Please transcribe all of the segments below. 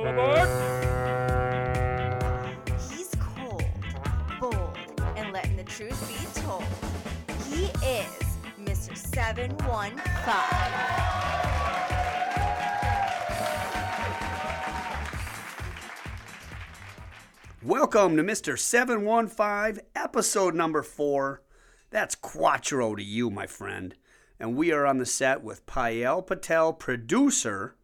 All aboard! He's cold, bold, and letting the truth be told. He is Mr. 715. Welcome to Mr. 715, episode number four. That's Quattro to you, my friend. And we are on the set with Payel Patel, producer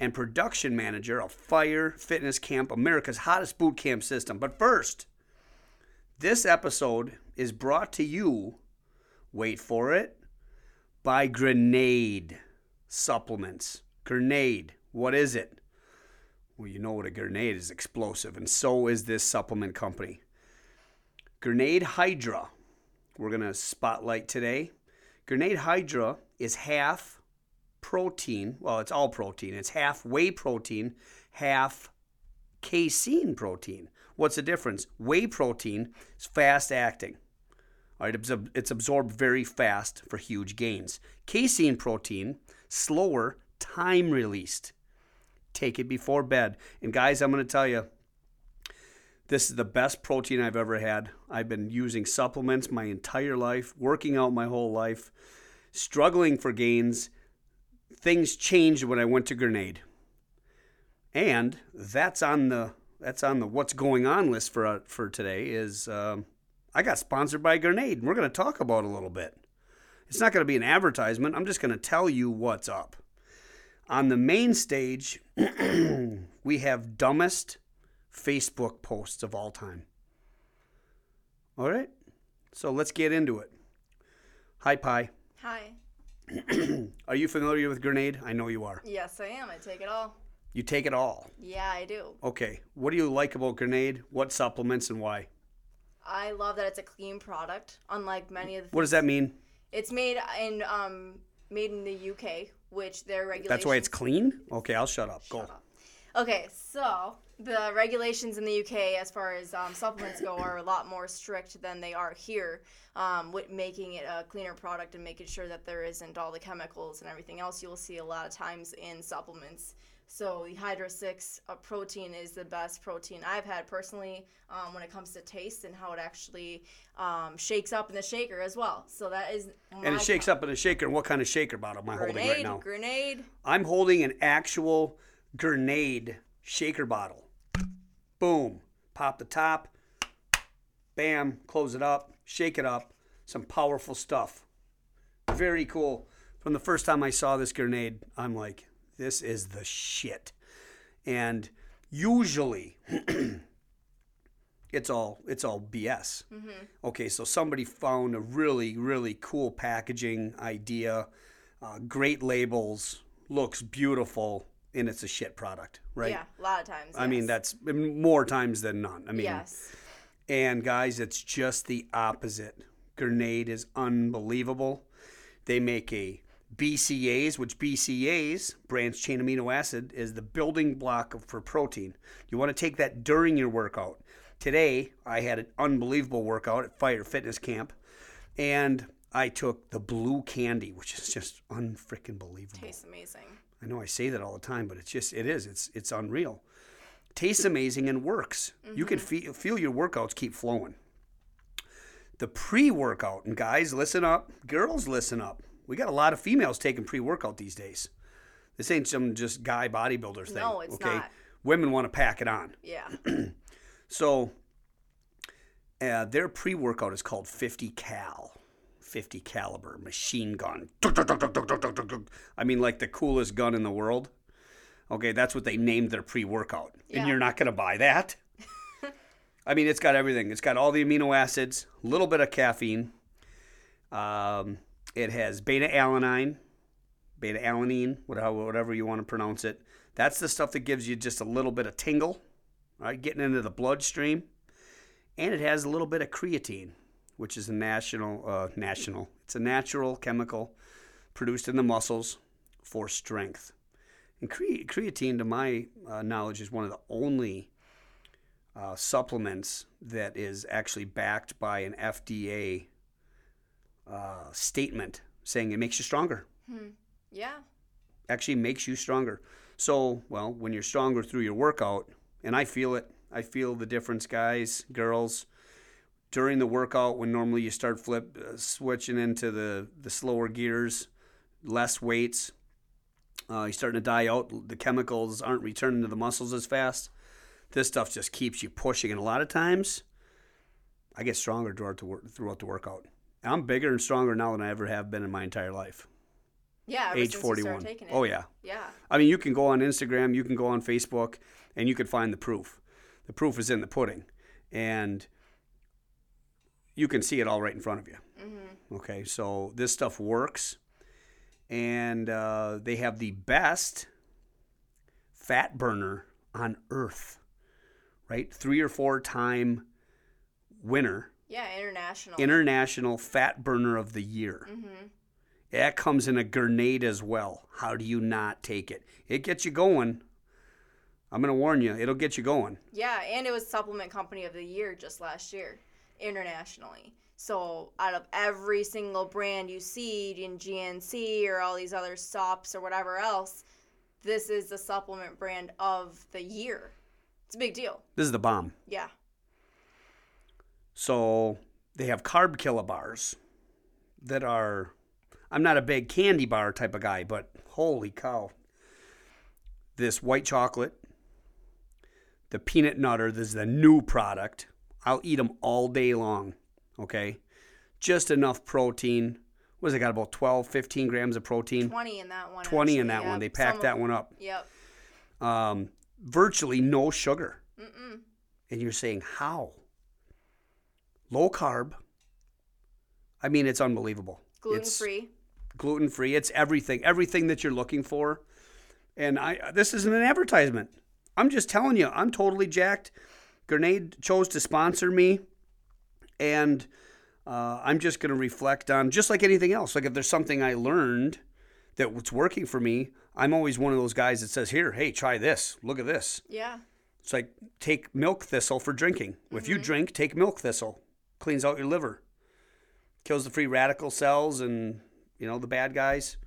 and production manager of Fire Fitness Camp, America's hottest boot camp system. But first, this episode is brought to you, wait for it, by Grenade Supplements. Grenade, what is it? Well, you know what a grenade is explosive, and so is this supplement company. Grenade Hydra, we're going to spotlight today. Grenade Hydra is half protein. Well, it's all protein. It's half whey protein, half casein protein. What's the difference? Whey protein is fast acting. All right, it's it's absorbed very fast for huge gains. Casein protein, slower, time released. Take it before bed. And guys, I'm going to tell you, this is the best protein I've ever had. I've been using supplements my entire life, working out my whole life, struggling for gains. Things changed when I went to Grenade. And that's on the that's on the what's going on list for uh, for today is um, I got sponsored by Grenade and we're going to talk about a little bit. It's not going to be an advertisement. I'm just going to tell you what's up. On the main stage, we have dumbest Facebook posts of all time. All right, so let's get into it. Hi, Pi. Hi. Are you familiar with Grenade? I know you are. Yes, I am. I take it all. You take it all. Yeah, I do. Okay, what do you like about Grenade? What supplements and why? I love that it's a clean product, unlike many of the. What does that mean? It's made in um made in the UK, which their regulations. That's why it's clean? Okay, I'll shut up. Go. Up. Okay, so the regulations in the UK as far as um, supplements go are a lot more strict than they are here, um, with making it a cleaner product and making sure that there isn't all the chemicals and everything else you'll see a lot of times in supplements. So the Hydra 6 uh, protein is the best protein I've had personally um, when it comes to taste and how it actually um, shakes up in the shaker as well. So that is And it shakes up in a shaker. And what kind of shaker bottle am I holding right now? Grenade. I'm holding an actual grenade shaker bottle. Boom. Pop the top. Bam. Close it up. Shake it up. Some powerful stuff. Very cool. From the first time I saw this grenade, I'm like, this is the shit. And usually, it's all it's all BS. Okay, so somebody found a really really cool packaging idea, uh, great labels, looks beautiful, and it's a shit product, right? Yeah, a lot of times. I mean that's more times than none. I mean, yes. and guys, it's just the opposite. Grenade is unbelievable. They make a BCAAs, which BCAAs, branched chain amino acid, is the building block for protein. You want to take that during your workout. Today, I had an unbelievable workout at Fire Fitness Camp, and I took the blue candy, which is just unfreaking believable. Tastes amazing. I know I say that all the time, but it's just it is. It's it's unreal. Tastes amazing and works. You can feel feel your workouts keep flowing. The pre-workout, and guys, listen up. Girls, listen up. We got a lot of females taking pre-workout these days. This ain't some just guy bodybuilder thing. No, it's okay? not. Women want to pack it on. Yeah. So uh, their pre-workout is called 50 cal. 50 caliber machine gun. I mean, like the coolest gun in the world. Okay, that's what they named their pre-workout, Yeah. and you're not gonna buy that. I mean, it's got everything. It's got all the amino acids, a little bit of caffeine. Um, it has beta alanine, beta alanine, whatever, whatever you want to pronounce it. That's the stuff that gives you just a little bit of tingle, right, getting into the bloodstream. And it has a little bit of creatine, which is a national, uh, national. It's a natural chemical produced in the muscles for strength. And cre- creatine, to my uh, knowledge, is one of the only uh, supplements that is actually backed by an FDA uh, statement saying it makes you stronger. Yeah. Actually, makes you stronger. So, well, when you're stronger through your workout, and I feel it, I feel the difference, guys, girls. During the workout, when normally you start flip uh, switching into the the slower gears, less weights, uh, you're starting to die out. The chemicals aren't returning to the muscles as fast. This stuff just keeps you pushing, and a lot of times, I get stronger throughout the, throughout the workout. I'm bigger and stronger now than I ever have been in my entire life. Yeah, Age since you 41. taking it. Oh yeah. Yeah. I mean, you can go on Instagram, you can go on Facebook, and you can find the proof. The proof is in the pudding, and you can see it all right in front of you. Okay, so this stuff works, and uh, they have the best fat burner on earth, right? Three or four time winner, Yeah, international. international fat burner of the year. mm-hmm. That comes in a grenade as well. How do you not take it? It gets you going. I'm going to warn you, it'll get you going. Yeah, and it was supplement company of the year just last year, internationally. So out of every single brand you see in GNC or all these other stops or whatever else, this is the supplement brand of the year. It's a big deal. This is the bomb. Yeah. So they have carb killer bars that are. I'm not a big candy bar type of guy, but holy cow. This white chocolate, the peanut nutter, this is the new product. I'll eat them all day long. Okay. Just enough protein. What has it got? About 12, 15 grams of protein? 20 in that one. 20 in actually, that one. They packed that one up. Yep. Um, virtually no sugar. Mm-mm. And you're saying, how? Low carb. I mean, it's unbelievable. Gluten It's free. gluten free. It's everything, everything that you're looking for. And I, this isn't an advertisement. I'm just telling you, I'm totally jacked. Grenade chose to sponsor me, and uh, I'm just going to reflect on just like anything else. Like if there's something I learned that was working for me, I'm always one of those guys that says, "Here, hey, try this. Look at this." Yeah. It's like take milk thistle for drinking. If you drink, take milk thistle. Cleans out your liver. Kills the free radical cells and, you know, the bad guys,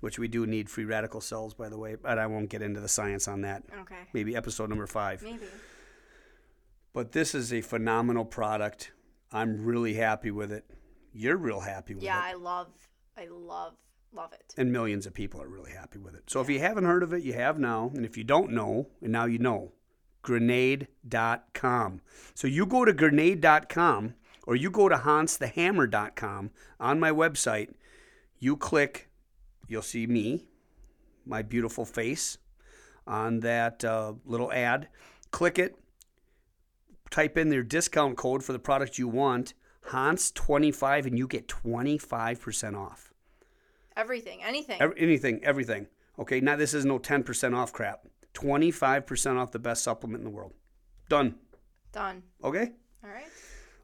which we do need free radical cells, by the way, but I won't get into the science on that. Okay. Maybe episode number five. Maybe. But this is a phenomenal product. I'm really happy with it. You're real happy with Yeah, it. Yeah, I love, I love, love it. And millions of people are really happy with it. So if you haven't heard of it, you have now. And if you don't know, and now you know, grenade.com. So you go to grenade.com or you go to hansthehammer.com on my website. You click, you'll see me, my beautiful face on that uh, little ad. Click it, type in their discount code for the product you want, Hans25, and you get 25% off. Everything, anything. Ev- anything, everything. Okay, now this is no 10% off crap. 25% off the best supplement in the world. Done. Done. Okay? All right.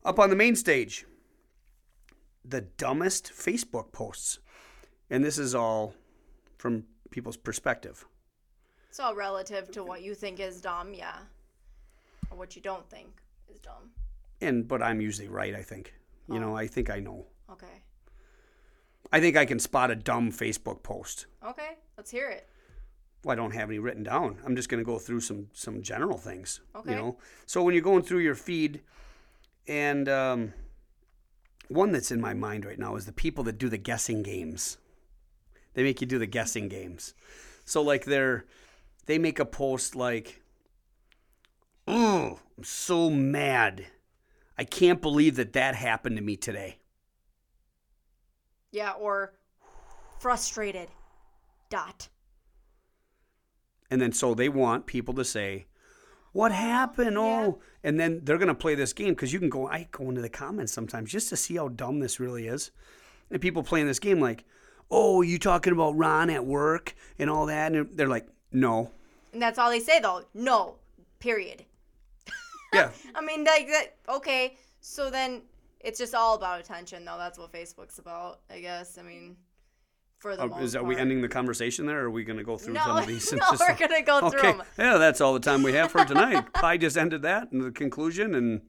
Up on the main stage, the dumbest Facebook posts. And this is all from people's perspective. It's all relative to what you think is dumb, yeah. Or what you don't think is dumb. And but I'm usually right, I think. You know, I think I know. Okay. I think I can spot a dumb Facebook post. Okay. Let's hear it. Well, I don't have any written down. I'm just going to go through some some general things. Okay. You know, so when you're going through your feed, and um, one that's in my mind right now is the people that do the guessing games. They make you do the guessing games. So like they're they make a post like, "Oh, I'm so mad. I can't believe that that happened to me today." Yeah, or frustrated. Dot. And then so they want people to say, "What happened?" yeah. Oh, and then they're gonna play this game because you can go. I go into the comments sometimes just to see how dumb this really is. And people playing this game like, "Oh, you talking about Ron at work and all that?" And they're like, "No, And that's all they say though. No. Period. Yeah, I mean like that okay. So then it's just all about attention though. That's what Facebook's about, I guess. I mean for the Uh, most is are we ending the conversation there? or Are we gonna go through No, some of these? and no, we're gonna go through okay, 'em. yeah, that's all the time we have for tonight. I just ended that in the conclusion, and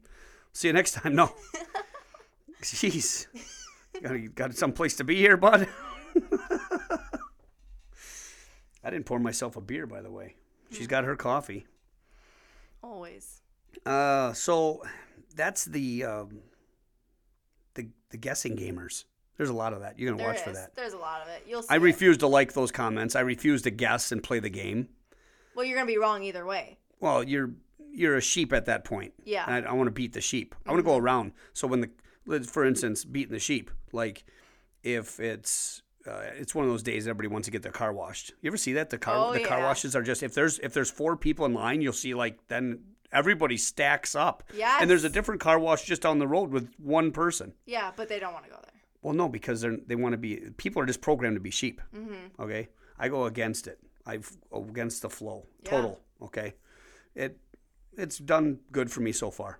see you next time. No, jeez, got got some place to be here, bud. I didn't pour myself a beer, by the way. She's got her coffee. Always. Uh, so that's the um, the the guessing gamers. There's a lot of that. You're gonna There watch for that. There's a lot of it. You'll see. I it. refuse to like those comments. I refuse to guess and play the game. Well, you're gonna be wrong either way. Well, you're you're a sheep at that point. Yeah. Mm-hmm. And I, I want to beat the sheep. I want to go around. So when the, for instance, beating the sheep, like if it's uh, it's one of those days everybody wants to get their car washed. You ever see that? The car Oh, the car washes are just if there's if there's four people in line, you'll see like then everybody stacks up. Yes. And there's a different car wash just down the road with one person. Yeah, but they don't want to go there. Well, no, because they're they want to be people are just programmed to be sheep. Mm-hmm. Okay, I go against it. I against the flow. Yeah. Total. Okay, it it's done good for me so far.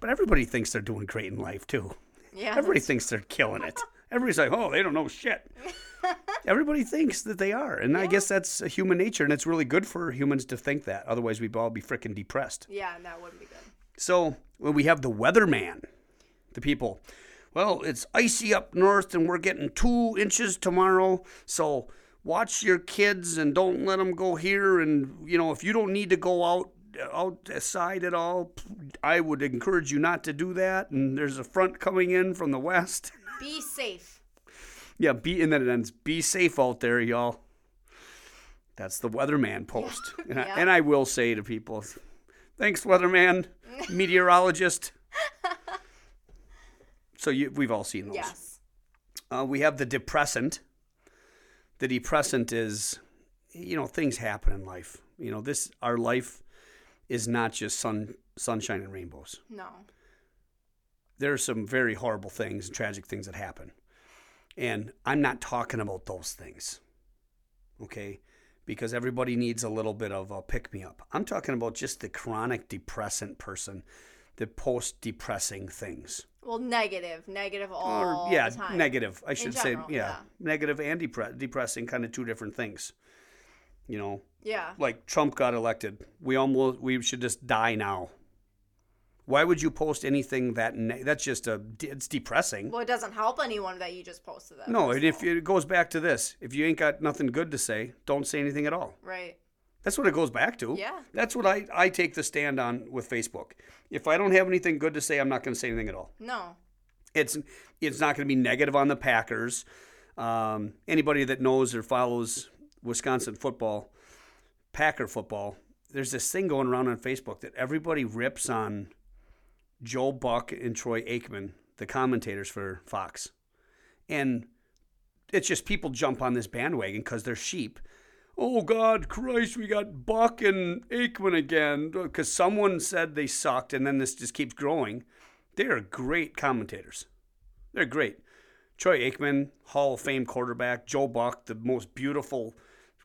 But everybody thinks they're doing great in life too. Yeah. Everybody thinks they're killing it. Everybody's like, oh, they don't know shit. Everybody thinks that they are, and I guess that's human nature, and it's really good for humans to think that. Otherwise, we'd all be freaking depressed. Yeah, and that wouldn't be good. So well, we have the weatherman, the people. Well, it's icy up north, and we're getting two inches tomorrow. So watch your kids and don't let them go here. And you know, if you don't need to go out outside at all, I would encourage you not to do that. And there's a front coming in from the west. Be safe. Yeah, be and then it ends. Be safe out there, y'all. That's the weatherman post, and, I, and I will say to people, thanks, weatherman, meteorologist. so you, we've all seen those. Yes. Uh, we have the depressant. The depressant is, you know, things happen in life. You know, this our life is not just sun, sunshine and rainbows. No. There are some very horrible things, and tragic things that happen, and I'm not talking about those things. Okay, because everybody needs a little bit of a pick me up. I'm talking about just the chronic depressant person the post depressing things. Well, negative, negative all or yeah, the time. negative. I should general, say yeah, yeah. negative and depre- depressing, kind of two different things. You know, Yeah. like Trump got elected, we almost we should just die now. Why would you post anything that ne- that's just a it's depressing? Well, it doesn't help anyone that you just posted that. no, and if it goes back to this, if you ain't got nothing good to say, don't say anything at all. right. That's what it goes back to. Yeah. That's what I, I take the stand on with Facebook. If I don't have anything good to say, I'm not going to say anything at all. No. It's it's not going to be negative on the Packers. Um, anybody that knows or follows Wisconsin football, Packer football, there's this thing going around on Facebook that everybody rips on Joe Buck and Troy Aikman, the commentators for Fox, and it's just people jump on this bandwagon because they're sheep. Oh God, Christ, we got Buck and Aikman again uh, because someone said they sucked, and then this just keeps growing. They are great commentators. They're great. Troy Aikman, Hall of Fame quarterback. Joe Buck, the most beautiful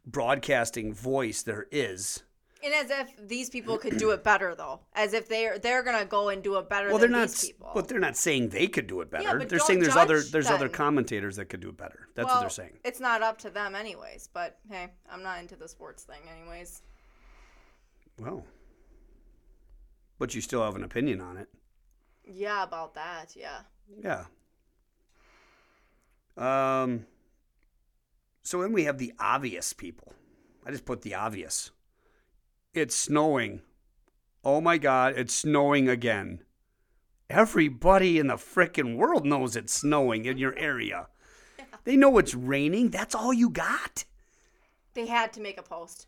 broadcasting voice there is. And as if these people could do it better, though. As if they're they're gonna go and do it better Well, they're not, these people. but they're not saying they could do it better. but they're saying there's other there's other commentators that could do it better. That's what they're saying. It's not up to them, anyways. But hey, I'm not into the sports thing, anyways. Well, but you still have an opinion on it. Yeah, about that. Yeah. Yeah. Um. So then we have the obvious people. I just put the obvious. It's snowing. Oh my God! It's snowing again. Everybody in the frickin' world knows it's snowing in your area. They know it's raining. That's all you got. They had to make a post.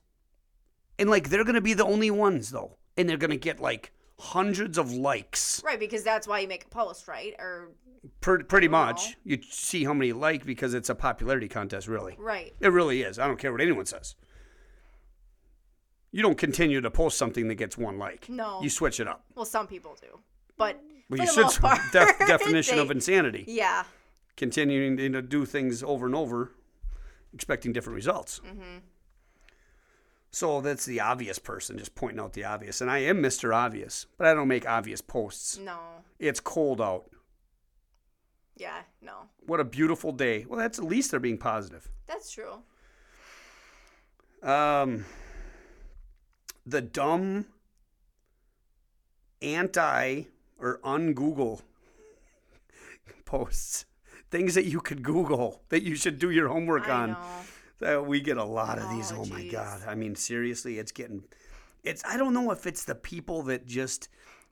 And like they're gonna be the only ones though, and they're gonna get like hundreds of likes. Right, because that's why you make a post, right? Or Per, pretty much. You see how many like because it's a popularity contest, really. right. It really is. I don't care what anyone says. You don't continue to post something that gets one like. No. You switch it up. Well, some people do, but Well, you the should. Def- definition of insanity. Yeah. Continuing to you know, do things over and over, expecting different results. Mm-hmm. So that's the obvious person, just pointing out the obvious. And I am Mr. Obvious, but I don't make obvious posts. No. It's cold out. Yeah. No. What a beautiful day. Well, that's at least they're being positive. That's true. Um, the dumb anti or un-Google posts, things that you could Google that you should do your homework I on. know. Uh, we get a lot of these. Oh, Oh my god! I mean, seriously, it's getting. It's. I don't know if it's the people that just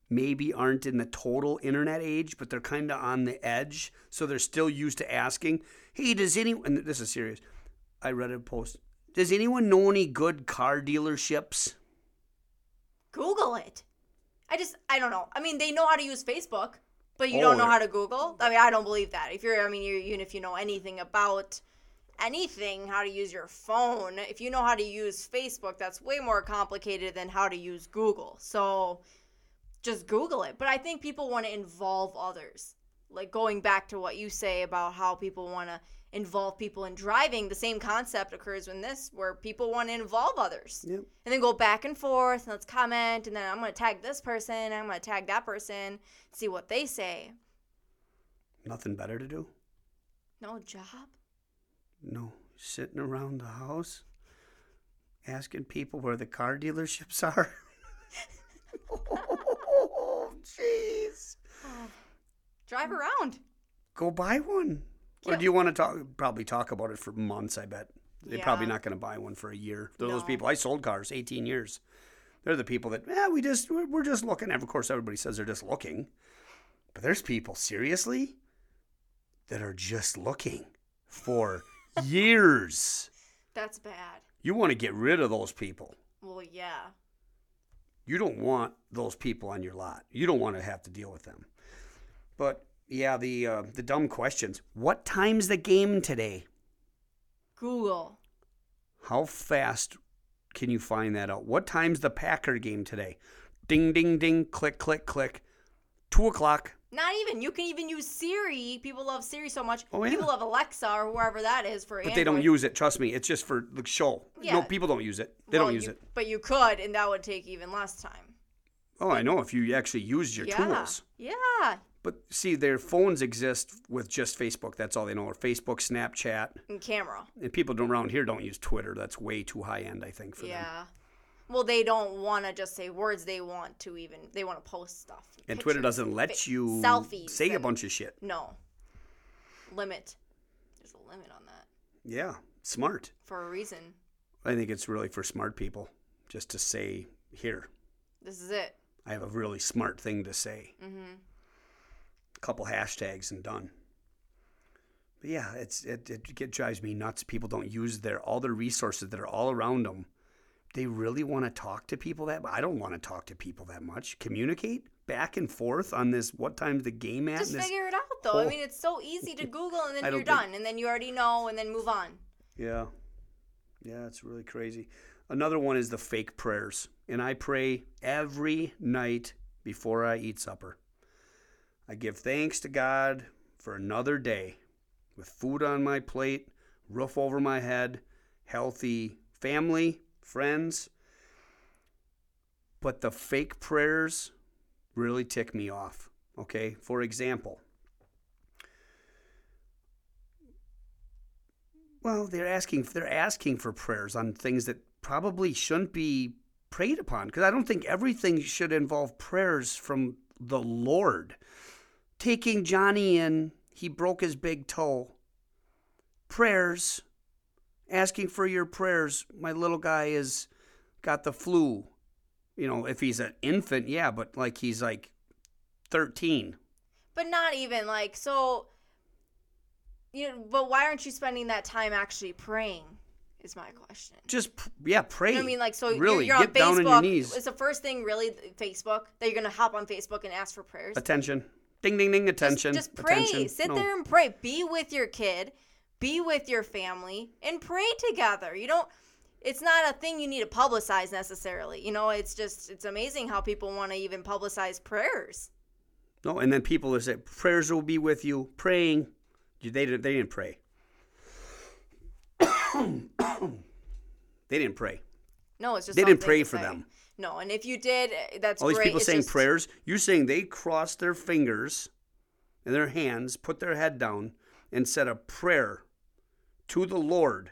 maybe aren't in the total internet age, but they're kind of on the edge, so they're still used to asking, "Hey, does anyone?" And this is serious. I read a post. Does anyone know any good car dealerships? Google it. I just, I don't know. I mean, they know how to use Facebook, but you Oh, don't know how to Google. I mean, I don't believe that. If you're, I mean, you're, even if you know anything about anything, how to use your phone, if you know how to use Facebook, that's way more complicated than how to use Google. So just Google it. But I think people want to involve others. Like going back to what you say about how people want to involve people in driving, the same concept occurs in this, where people want to involve others Yep. and then go back and forth and let's comment and then i'm going to tag this person i'm going to tag that person see what they say Nothing better to do? no job No, sitting around the house asking people where the car dealerships are. oh, jeez. drive around Go buy one. Or do you want to talk? Probably talk about it for months. I bet they're probably not going to buy one for a year. They're those people. I sold cars 18 years. They're the people that yeah, we just we're, we're just looking. And of course, everybody says they're just looking, but there's people seriously that are just looking for years. that's bad You want to get rid of those people. well yeah You don't want those people on your lot. You don't want to have to deal with them. But yeah, the uh, the dumb questions. What time's the game today? google How fast can you find that out? What time's the Packer game today? Ding, ding, ding, click, click, click. Two o'clock. not even you can even use siri people love siri so much Oh, yeah. people love alexa or whoever that is for But they don't use it. Trust me. It's just for the show. Yeah. No, people don't use it. They Well, don't use you- it. but you could and that would take even less time Oh, I know. If you actually use your yeah tools. yeah But see, their phones exist with just Facebook. That's all they know. Or Facebook, Snapchat. and camera And people don't, around here don't use Twitter. That's way too high end, I think, for them. yeah well they don't want to just say words they want to even they want to post stuff And Twitter doesn't let fi- you selfies say a bunch of shit. No. Limit. There's a limit on that Yeah, smart. for a reason. I think it's really for smart people just to say, here, This is it. I have a really smart thing to say. Mm-hmm. A couple hashtags and done. But yeah, it's it, it, it drives me nuts. People don't use their all their resources that are all around them. They really want to talk to people that I don't want to talk to people that much. Communicate back and forth on this. What time's the game at? Just figure it out, though. I mean, it's so easy to Google and then you're think- done, and then you already know, and then move on. Yeah. Yeah, it's really crazy. Another one is the fake prayers. And I pray every night before I eat supper. I give thanks to God for another day with food on my plate, roof over my head, healthy family, friends. But the fake prayers really tick me off. Okay? For example, Well, they're asking they're asking for prayers on things that probably shouldn't be prayed upon because I don't think everything should involve prayers from the Lord. Taking Johnny in, he broke his big toe. Prayers, asking for your prayers. My little guy is got the flu. You know, if he's an infant, yeah, but like he's like 13. But not even like so. You know, but why aren't you spending that time actually praying? Is my question. Just yeah, pray. You know I mean? Like, so you're- really you're, get on down Facebook. on your knees. Is the first thing really Facebook that you're gonna hop on Facebook and ask for prayers? Attention. Ding ding ding Just- attention. Just, pray. Attention. Sit No. there and pray. Be with your kid. Be with your family and pray together. You don't. It's not a thing you need to publicize necessarily. You know, it's just it's amazing how people want to even publicize prayers. No, and then people that say prayers will be with you, praying. They didn't. They didn't pray. they didn't pray. No, it's just They didn't pray for say. them. No, and if you did, eh, that's All these great. people It's saying just- prayers. You're saying they crossed their fingers and their hands, put their head down, and said a prayer to the Lord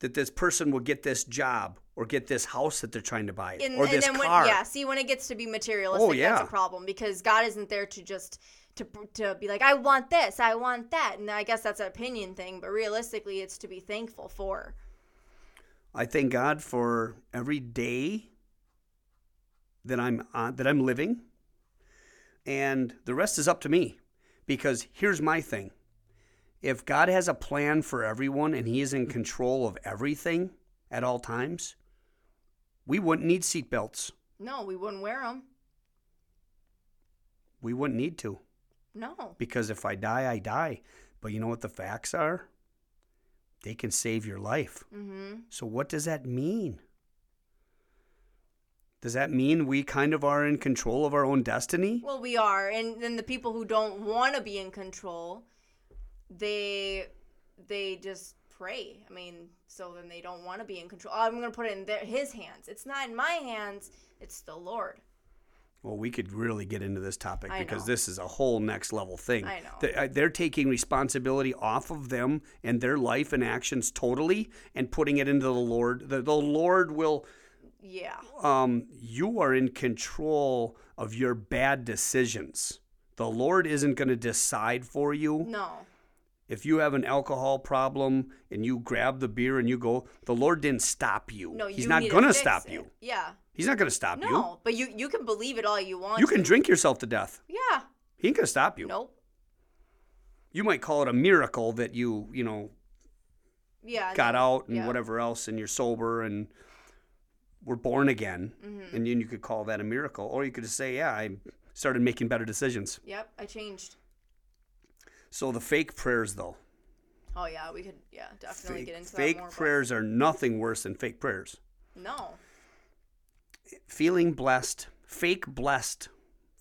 that this person will get this job or get this house that they're trying to buy And, or and this then when, car. yeah, see when it gets to be materialistic, Oh, yeah. that's a problem because God isn't there to just to to be like, I want this, I want that, and I guess that's an opinion thing. But realistically, it's to be thankful for. I thank God for every day that I'm on, that I'm living, and the rest is up to me. Because here's my thing: if God has a plan for everyone and He is in control of everything at all times, we wouldn't need seatbelts. No, we wouldn't wear them. We wouldn't need to No. because if I die, I die. But you know what the facts are? They can save your life. Mm-hmm. So what does that mean? Does that mean we kind of are in control of our own destiny? Well, we are, and then the people who don't want to be in control, they they just pray. I mean, so then they don't want to be in control. I'm going to put it in their, His hands. It's not in my hands. It's the Lord. Well, we could really get into this topic I because know. this is a whole next level thing. I know. They- uh, They're taking responsibility off of them and their life and actions totally and putting it into the Lord. The, the Lord will, Yeah. um, you are in control of your bad decisions. The Lord isn't going to decide for you. No. If you have an alcohol problem and you grab the beer and you go, the Lord didn't stop you. No, He's you not going to stop it. you. Yeah. He's not going to stop you. No, but you you can believe it all you want. You can to. drink yourself to death. Yeah. He ain't going to stop you. Nope. You might call it a miracle that you, you know, Yeah. got no, out and yeah. whatever else and you're sober and were born again. Mm-hmm. And then you could call that a miracle. Or you could just say, yeah, I started making better decisions. Yep. I changed. So the fake prayers, though. Oh yeah, we could yeah definitely Fake, get into fake that more. but- prayers are nothing worse than fake prayers. No. Feeling blessed, fake blessed,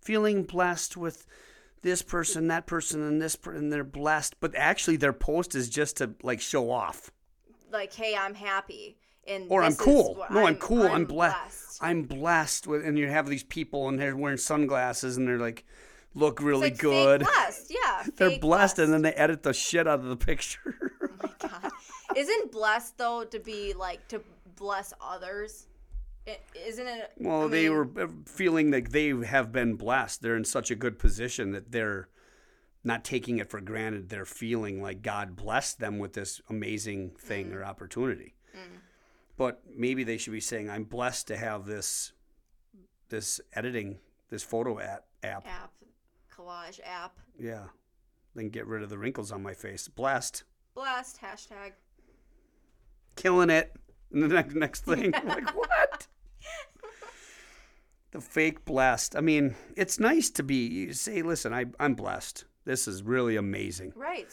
feeling blessed with this person, that person, and this, per- and they're blessed. But actually, their post is just to like show off, Like, hey, I'm happy. And or I'm cool. No, I'm, cool. I'm, I'm blessed. blessed. I'm blessed with, and you have these people, and they're wearing sunglasses, and they're like, look really like good. Blessed, yeah. they're fake blessed, and then they edit the shit out of the picture. Oh my god. Isn't blessed though to be like to bless others? Is isn't it? Well, I they were uh, feeling like they have been blessed. They're in such a good position that they're not taking it for granted. They're feeling like God blessed them with this amazing thing Mm. or opportunity. But maybe they should be saying, "I'm blessed to have this, this editing, this photo app, app. app collage app Yeah, then get rid of the wrinkles on my face. Blessed, blessed hashtag. killing it." And the next next thing, like what? The fake blessed. I mean, it's nice to be you say, listen, I, I'm blessed. This is really amazing. Right.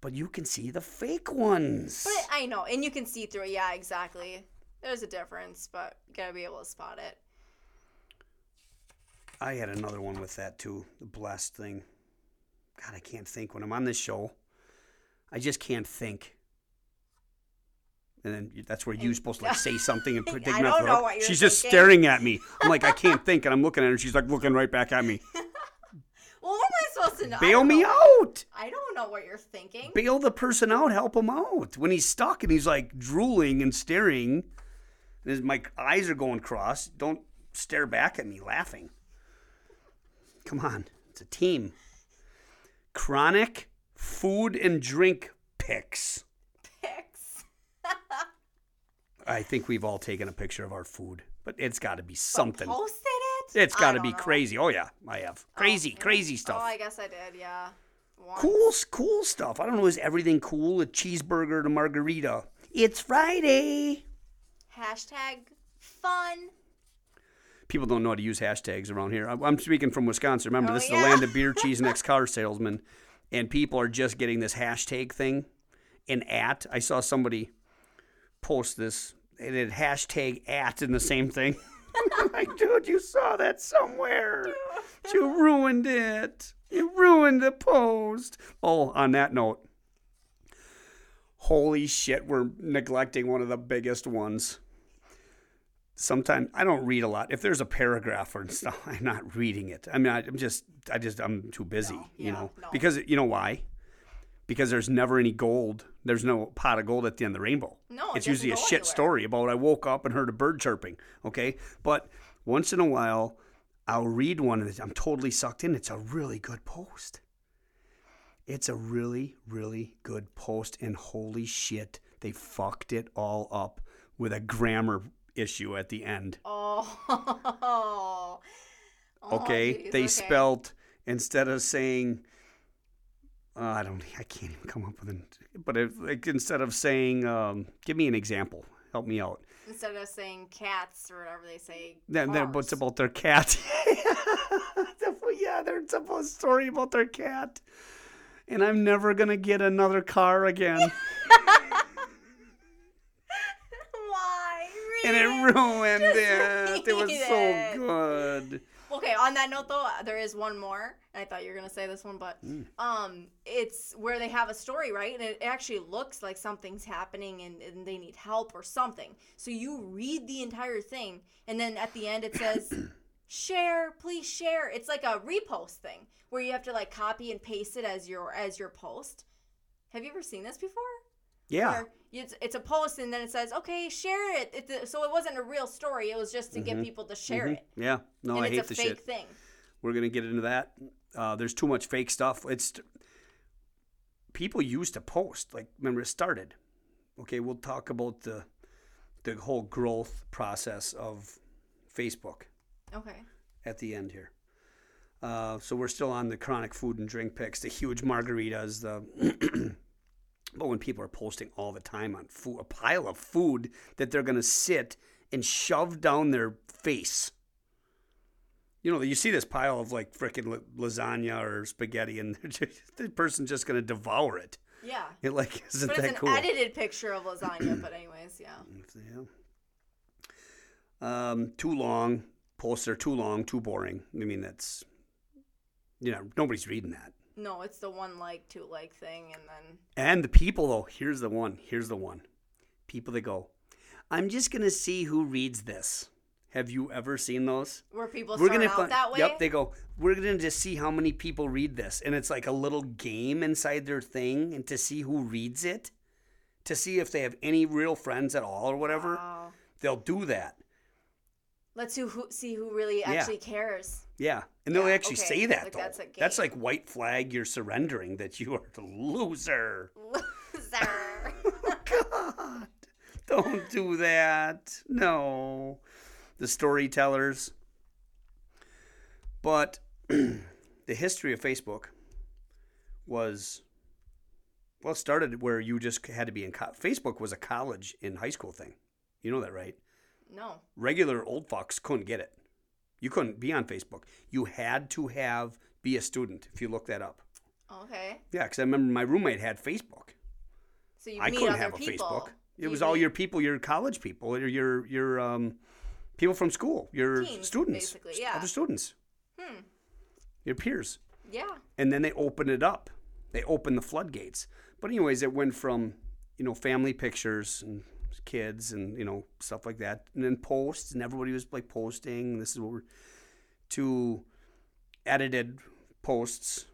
But you can see the fake ones. But I know, and you can see through it. Yeah, exactly. There's a difference, but you gotta be able to spot it. I had another one with that too, the blessed thing. God, I can't think when I'm on this show. I just can't think. And then that's where you're supposed to like say something and put I take me off don't know what you're She's just thinking. staring at me. I'm like, I can't think, and I'm looking at her. She's like looking right back at me. Well, what am I supposed to know? Bail me know. out. I don't know what you're thinking. bail the person out, help him out. When he's stuck and he's like drooling and staring, and his, my eyes are going cross, don't stare back at me laughing. Come on, it's a team. Chronic food and drink picks. I think we've all taken a picture of our food, but it's got to be something. Posted it. It's got to be know. crazy. Oh yeah, I have oh, crazy, crazy oh, stuff. Oh. I guess I did. Yeah. Once. cool, cool stuff. I don't know. Is everything cool? A cheeseburger to margarita. It's Friday. Hashtag fun. people don't know how to use hashtags around here. I'm I'm speaking from Wisconsin. Remember, Oh, this is yeah. the land of beer, cheese, and ex car salesmen, and people are just getting this hashtag thing. And at, I saw somebody post this. It had hashtag at in the same thing. I'm like, dude, you saw that somewhere. You ruined it. You ruined the post. Oh, on that note, holy shit, we're neglecting one of the biggest ones sometimes I don't read a lot. If there's a paragraph or stuff, I'm not reading it. I mean, I, I'm just, I just, I'm too busy, No, you know, no. because you know why? Because there's never any gold. There's no pot of gold at the end of the rainbow. No, it it's usually a shit anywhere. story about I woke up and heard a bird chirping. Okay, but once in a while, I'll read one and I'm totally sucked in. It's a really good post. It's a really, really good post, and holy shit, they fucked it all up with a grammar issue at the end. Oh. Oh, Okay, geez, they okay. spelt instead of saying, uh, I don't, I can't even come up with an, but it, like instead of saying, um, give me an example, help me out. instead of saying cats or whatever they say. Then, then what's about their cat? yeah, they're there's a story about their cat, and I'm never gonna get another car again, Why? and it ruined it. It was so good. Okay, on that note though, there is one more. and I thought you were gonna say this one, but Mm. um, it's where they have a story, right? And it actually looks like something's happening and, and they need help or something. So you read the entire thing, and then at the end it says, "Share, please share." It's like a repost thing where you have to like copy and paste it as your as your post. Have you ever seen this before? Yeah, Where it's, it's a post and then it says, "Okay, share it." It's, so it wasn't a real story. It was just to get people to share it. yeah. No, and I it's hate a the fake shit. thing. We're gonna get into that. Uh, there's too much fake stuff. It's people used to post. Like remember, it started. Okay, we'll talk about the the whole growth process of Facebook Okay. at the end here. Uh, so we're still on the chronic food and drink picks, the huge margaritas, the. but when people are posting all the time on food, a pile of food that they're gonna sit and shove down their face. You know, you see this pile of like freaking lasagna or spaghetti, and just, the person's just gonna devour it. Yeah. It like isn't But it's that an cool? edited picture of lasagna, but anyways, yeah. Yeah. Um, too long. Posts are too long, too boring. I mean, that's you know nobody's reading that. No, it's the one like two like thing and then And the people though, here's the one. Here's the one. People that go, I'm just gonna see who reads this. Have you ever seen those? where people We're start gonna out that way. Yep, they go. We're gonna just see how many people read this, and it's like a little game inside their thing, and to see who reads it, to see if they have any real friends at all or whatever. Wow. They'll do that. Let's see who see who really Yeah. actually cares. Yeah, and they'll Yeah, actually okay. say that Like, though. that's That's like white flag. You're surrendering that you are the loser. Loser. Oh, God, don't do that. No, the storytellers. But the history of Facebook was well, it started where you just had to be in. Co- Facebook was a college in high school thing. You know that, right? No. regular old fucks couldn't get it. You couldn't be on Facebook. You had to have be a student. If you look that up, Okay. yeah, because I remember my roommate had Facebook. So you I meet couldn't other have a. Facebook. It You was all your people, your college people, or your your um, people from school, your Teens, students, basically, yeah. other students, Hmm. your peers, Yeah. and then they opened it up. They opened the floodgates. But anyways, it went from you know family pictures and kids and you know stuff like that, and then posts, and everybody was like posting. This is what we're to edited posts.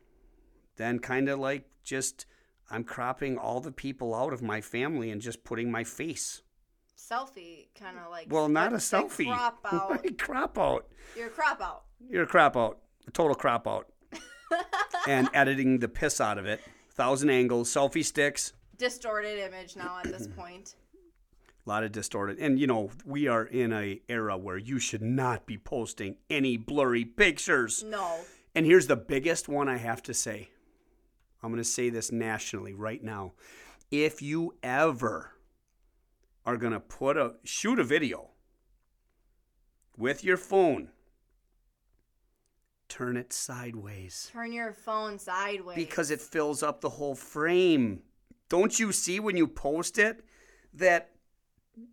Then kind of like just I'm cropping all the people out of my family and just putting my face. Selfie kind of like Well, not a selfie. crop out. crop out. You're a crop out. You're a crop out. A total crop out. and editing the piss out of it. Thousand angles, selfie sticks, Distorted image now at this point. A lot of distorted. And you know, we are in a era where you should not be posting any blurry pictures. No. And here's the biggest one I have to say. I'm going to say this nationally right now. If you ever are going to put a shoot a video with your phone, turn it sideways Turn your phone sideways. because it fills up the whole frame. Don't you see when you post it that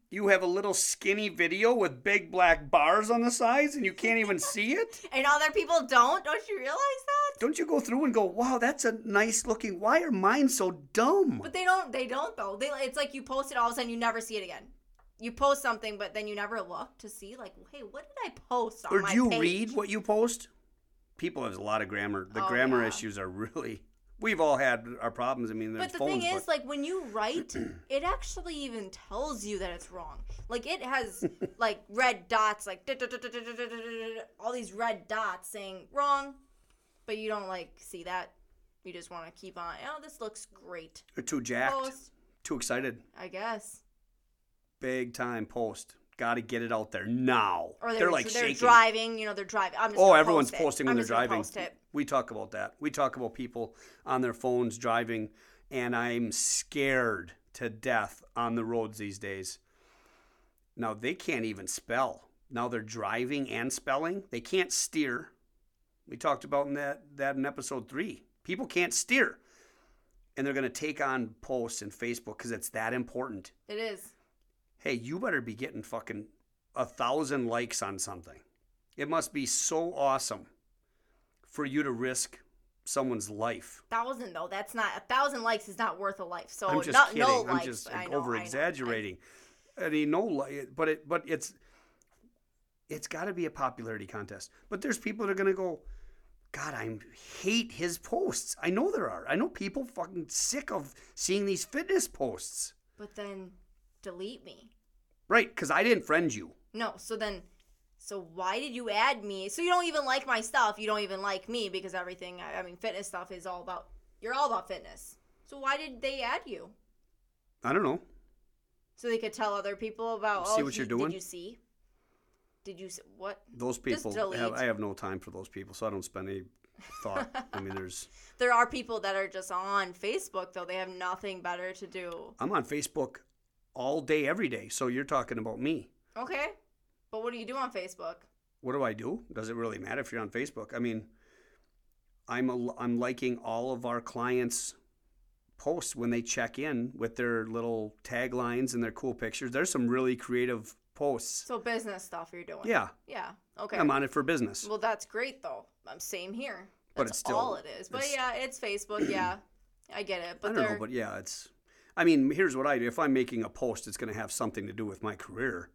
you have a little skinny video with big black bars on the sides and you can't even see it? and other people don't. Don't you realize that? Don't you go through and go, wow, that's a nice looking. Why are mine so dumb? But they don't. They don't though. They. It's like you post it all of a sudden you never see it again. You post something, but then you never look to see like, hey, what did I post on Or do you page? read what you post? People have a lot of grammar. The Oh, grammar yeah. issues are really, we've all had our problems. I mean, there's But the thing is, like when you write, it actually even tells you that it's wrong. Like it has like red dots, like all these red dots saying wrong, but you don't like see that. You just want to keep on. Oh, this looks great. they're too jacked, Post, too excited. I guess. Big time post. Got to get it out there now. Or they're, they're like they're shaking. driving. You know, they're driving. I'm just Oh, everyone's post posting when I'm they're driving. Post it. We talk about that. We talk about people on their phones driving, and I'm scared to death on the roads these days. Now they can't even spell. Now they're driving and spelling. They can't steer. We talked about in that that in episode three. People can't steer, and they're going to take on posts and Facebook because it's that important. It is. Hey, you better be getting fucking a thousand likes on something. It must be so awesome for you to risk someone's life. Thousand though. That's not a thousand likes is not worth a life. So I'm just no, kidding. no I'm likes. just I I over exaggerating. I mean, no, but it, but it's, it's got to be a popularity contest. But there's people that are gonna go, God, I hate his posts. I know there are. I know people fucking sick of seeing these fitness posts. But then delete me. Right? Because I didn't friend you. No, so then, so why did you add me? So you don't even like my stuff. You don't even like me because everything. I, I mean, fitness stuff is all about. You're all about fitness. So why did they add you? I don't know. So they could tell other people about. See oh, what he- you're doing? Did you see? Did you see what? Those people, have, I have no time for those people, so I don't spend any thought. I mean, there's. There are people that are just on Facebook though. They have nothing better to do. I'm on Facebook all day, every day. So you're talking about me. Okay, but what do you do on Facebook? What do I do? Does it really matter if you're on Facebook? I mean, I'm a, I'm liking all of our clients' posts when they check in with their little taglines and their cool pictures. There's some really creative posts. So business stuff you're doing. Yeah, Yeah. Okay. I'm on it for business. Well, that's great though. I'm same here. But it's still- all it is. But it's- yeah, it's Facebook. Yeah, I get it. But I don't they're know, but yeah, it's. I mean, here's what I do. If I'm making a post, it's going to have something to do with my career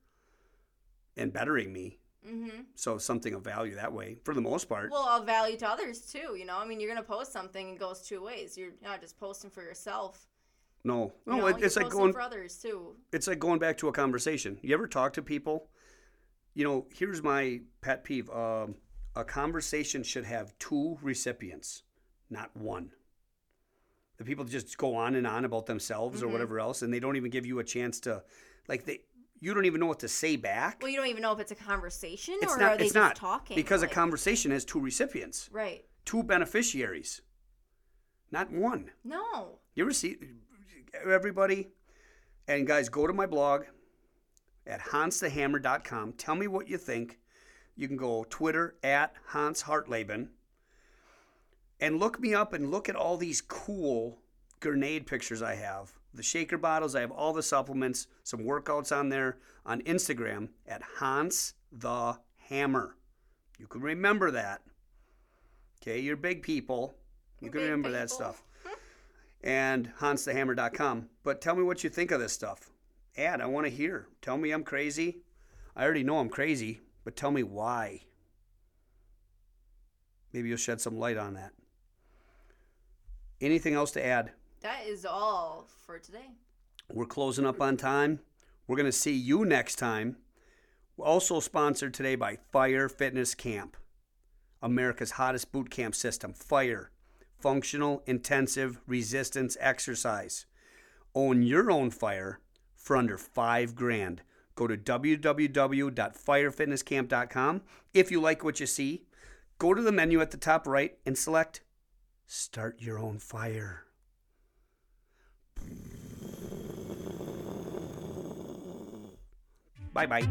and bettering me. hmm So something of value that way, for the most part. well of value to others too. You know, I mean, you're gonna post something. It goes two ways. You're not just posting for yourself. no, You no, know, it, you're it's like going. for others too. It's like going back to a conversation. You ever talk to people? You know, here's my pet peeve. Um, a conversation should have two recipients, not one. The people just go on and on about themselves or Mhm. whatever else, and they don't even give you a chance to, like they. You don't even know what to say back. Well, you don't even know if it's a conversation It's or not. are they It's just not talking. because like, a conversation has two recipients, right. two beneficiaries, not one. No. You ever see everybody? And guys, go to my blog at hansthehammer.com. Tell me what you think. You can go Twitter at Hans Hartleben and look me up and look at all these cool grenade pictures I have. The shaker bottles, I have all the supplements, some workouts on there on Instagram at Hans the Hammer. You can remember that. Okay, you're big people. You can big remember that stuff. and hansthehammer.com. But tell me what you think of this stuff. Ad, I want to hear. Tell me I'm crazy. I already know I'm crazy, but tell me why. Maybe you'll shed some light on that. Anything else to add? That is all for today. We're closing up on time. We're going to see you next time. We're also sponsored today by Fire Fitness Camp, America's hottest boot camp system. Fire, functional, intensive, resistance exercise. Own your own fire for under five grand. Go to www.firefitnesscamp.com. If you like what you see, go to the menu at the top right and select Start Your Own Fire. Bye bye.